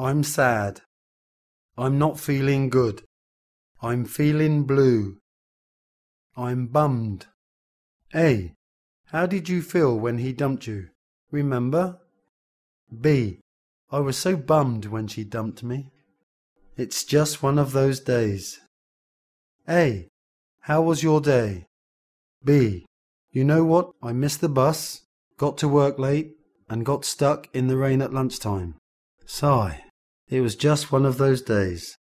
I'm sad. I'm not feeling good. I'm feeling blue. I'm bummed. A. How did you feel when he dumped you? Remember? B. I was so bummed when she dumped me. It's just one of those days. A. How was your day? B. You know what? I missed the bus, got to work late, and got stuck in the rain at lunchtime. Sigh. It was just one of those days.